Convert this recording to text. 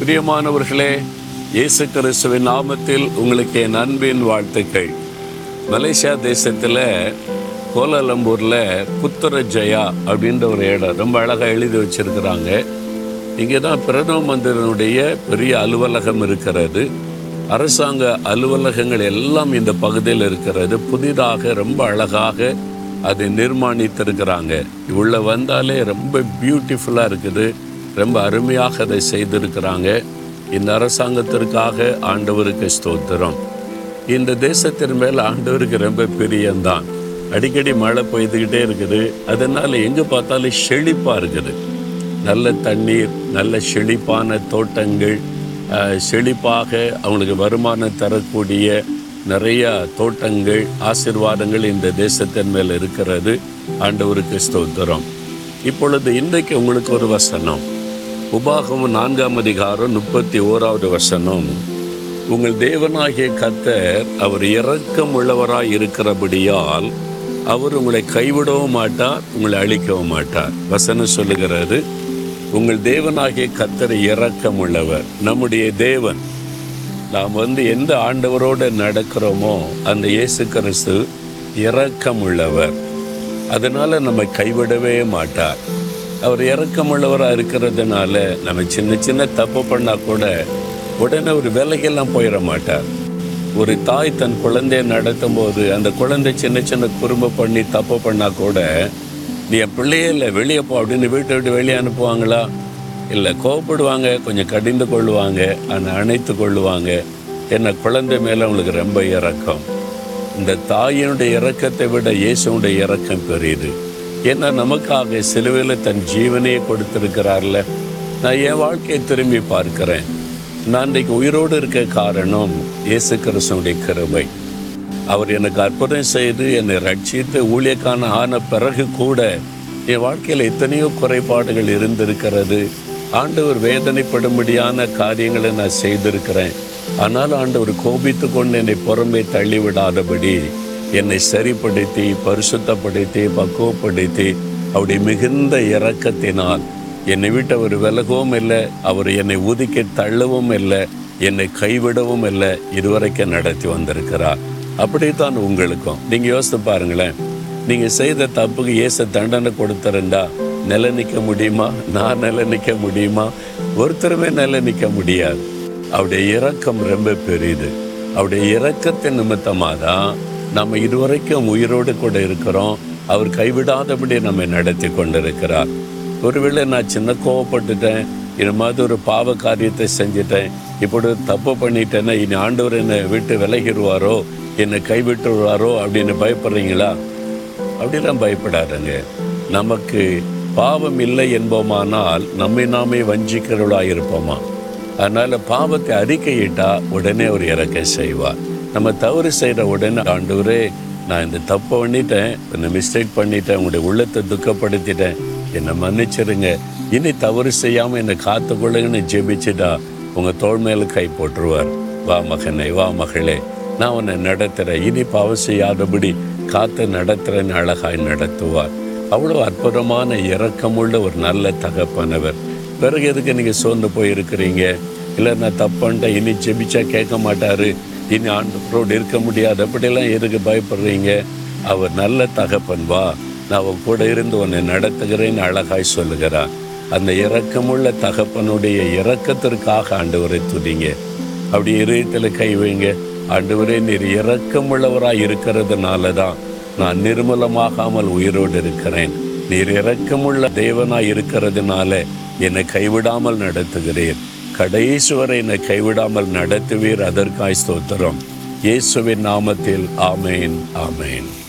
பிரியமானவர்களே இயேசு கிறிஸ்துவின் நாமத்தில் உங்களுக்கு என் அன்பின் வாழ்த்துக்கள். மலேசியா தேசத்தில் கோலாலம்பூரில் புத்தர ஜெயா அப்படின்ற ஒரு இடம் ரொம்ப அழகாக எழுதி வச்சிருக்கிறாங்க. இங்கே தான் பிரதம மந்திரனுடைய பெரிய அலுவலகம் இருக்கிறது. அரசாங்க அலுவலகங்கள் எல்லாம் இந்த பகுதியில் இருக்கிறது. புதிதாக ரொம்ப அழகாக அதை நிர்மாணித்திருக்கிறாங்க. உள்ளே வந்தாலே ரொம்ப பியூட்டிஃபுல்லாக இருக்குது. ரொம்ப அருமையாக அதை செய்திருக்கிறாங்க. இந்த அரசாங்கத்திற்காக ஆண்டவருக்கு ஸ்தோத்திரம். இந்த தேசத்தின் மேல் ஆண்டவருக்கு ரொம்ப பிரியம்தான். அடிக்கடி மழை பெய்துக்கிட்டே இருக்குது. அதனால் எங்கே பார்த்தாலும் செழிப்பாக இருக்குது. நல்ல தண்ணீர் நல்ல செழிப்பான தோட்டங்கள் செழிப்பாக அவங்களுக்கு வருமானம் தரக்கூடிய நிறைய தோட்டங்கள் ஆசீர்வாதங்கள் இந்த தேசத்தின் மேல் இருக்கிறது. ஆண்டவருக்கு ஸ்தோத்திரம். இப்பொழுது இன்றைக்கு உங்களுக்கு ஒரு வசனம். உபாகமும் நான்காம் அதிகாரம் முப்பத்தி ஓராவது வசனம். உங்கள் தேவனாகிய கத்தர் அவர் இரக்கம் உள்ளவராய் இருக்கிறபடியால் அவர் உங்களை கைவிடவும் மாட்டார் உங்களை அழிக்கவும் மாட்டார். வசனம் சொல்லுகிறது உங்கள் தேவனாகிய கத்தர் இரக்கம் உள்ளவர் நம்முடைய தேவன். நாம் வந்து எந்த ஆண்டவரோடு நடக்கிறோமோ அந்த இயேசு கிறிஸ்து இரக்கம் உள்ளவர். அதனால் நம்மை கைவிடவே மாட்டார். அவர் இறக்கமுள்ளவராக இருக்கிறதுனால நம்ம சின்ன சின்ன தப்பு பண்ணால் கூட உடனே ஒரு விலைக்கெல்லாம் போயிட மாட்டார். ஒரு தாய் தன் குழந்தையை நடத்தும் போது அந்த குழந்தை சின்ன சின்ன குறும்பு பண்ணி தப்பு பண்ணால் கூட நீ என் பிள்ளையே இல்லை வெளியே போ அப்படின்னு வீட்டை விட்டு வெளியே அனுப்புவாங்களா? இல்லை கோவப்படுவாங்க கொஞ்சம் கடிந்து கொள்ளுவாங்க ஆனால் அணைத்து கொள்ளுவாங்க. என்ன குழந்தை மேலே அவங்களுக்கு ரொம்ப இறக்கம் இந்த தாயினுடைய இறக்கத்தை விட இயேசுடைய இறக்கம் பெரியது. ஏன்னா நமக்காக சிலுவையில் தன் ஜீவனையே கொடுத்திருக்கிறார்ல? நான் என் வாழ்க்கையை திரும்பி பார்க்கிறேன். நான் இன்றைக்கு உயிரோடு இருக்க காரணம் இயேசு கிறிஸ்துடைய கருமை அவர் எனக்கு அற்புதம் செய்து என்னை ரட்சித்து ஊழியக்கான ஆன பிறகு கூட என் வாழ்க்கையில் எத்தனையோ குறைபாடுகள் இருந்திருக்கிறது. ஆண்டவர் வேதனைப்படும்படியான காரியங்களை நான் செய்திருக்கிறேன். ஆனால் ஆண்டவர் கோபித்து கொண்டு என்னை புறம்பே தள்ளிவிடாதபடி என்னை சரிப்படுத்தி பரிசுத்தப்படுத்தி பக்குவப்படுத்தி அவருடைய மிகுந்த இரக்கத்தினால் என்னை விட்டு அவர் விலகவும் இல்லை அவர் என்னை ஒதுக்கி தள்ளவும் இல்லை என்னை கைவிடவும் இல்லை இதுவரைக்கும் நடத்தி வந்திருக்கிறார். அப்படித்தான் உங்களுக்கும். நீங்கள் யோசித்து பாருங்களேன். நீங்கள் செய்த தப்புக்கு ஏச தண்டனை கொடுத்துருந்தா நில நிற்க முடியுமா? நான் நில நிற்க முடியுமா? ஒருத்தருமே நில நிற்க முடியாது. அவருடைய இறக்கம் ரொம்ப பெரியது. அவருடைய இறக்கத்தின் நிமித்தமாக தான் நம்ம இதுவரைக்கும் உயிரோடு கூட இருக்கிறோம். அவர் கைவிடாதபடி நம்மை நடத்தி கொண்டிருக்கிறார். ஒருவேளை நான் சின்ன கோவப்பட்டுட்டேன். இது மாதிரி ஒரு பாவ காரியத்தை செஞ்சுட்டேன். இப்படி தப்பு பண்ணிட்டேன்னா இனி ஆண்டவர் என்னை விட்டு விலகிடுவாரோ? என்னை கைவிட்டுருவாரோ அப்படின்னு பயப்படுறீங்களா? அப்படிலாம் பயப்படாதங்க. நமக்கு பாவம் இல்லை என்போமானால் நம்மை நாமே வஞ்சிக்கிறவளாக இருப்போமா அதனால் பாவத்தை அறிக்கையிட்டால் உடனே அவர் இறக்க செய்வார். நம்ம தவறு செய்கிற உடனே ஆண்டவரே நான் இந்த தப்பை பண்ணிட்டேன் இந்த மிஸ்டேக் பண்ணிட்டேன் உங்களுடைய உள்ளத்தை துக்கப்படுத்திட்டேன். என்னை மன்னிச்சிருங்க. இனி தவறு செய்யாமல் என்னை காத்துக்கொள்ளுங்கன்னு ஜெபிச்சுட்டா உங்கள் தோல் மேலே கை போட்டுருவார். வா மகனே வா மகளே நான் உன்னை நடத்துகிறேன் இனி பாவம் செய்யாதபடி காத்து நடத்துகிறேன்னு அழகாய் நடத்துவார். அவ்வளோ அற்புதமான இறக்கமுள்ள ஒரு நல்ல தகப்பனவர். பிறகு எதுக்கு நீங்கள் சோர்ந்து போயிருக்கிறீங்க? இல்லை நான் தப்பன்ட்டேன் இனி ஜெபிச்சா கேட்க மாட்டார். இனி ஆண்டவரோடு இருக்க முடியாது. அப்படிலாம் எதுக்கு பயப்படுறீங்க? அவர் நல்ல தகப்பன் வா. நான் அவன் கூட இருந்து உன்னை நடத்துகிறேன்னு அழகாய் சொல்லுகிறான் அந்த இரக்கமுள்ள தகப்பனுடைய இரக்கத்திற்காக ஆண்டவரை துதிங்க. அப்படி இதயத்தில் கை வைங்க. ஆண்டவரே நீர் இறக்கமுள்ளவராக இருக்கிறதுனால தான் நான் நிர்மலமாகாமல் உயிரோடு இருக்கிறேன். நீர் இரக்கமுள்ள தேவனாய் இருக்கிறதுனால என்னை கைவிடாமல் நடத்துகிறேன் கடைசி வரை என்னை கைவிடாமல் நடத்துவீர். அதற்காய் ஸ்தோத்திரம். இயேசுவின் நாமத்தில். ஆமேன். ஆமேன்.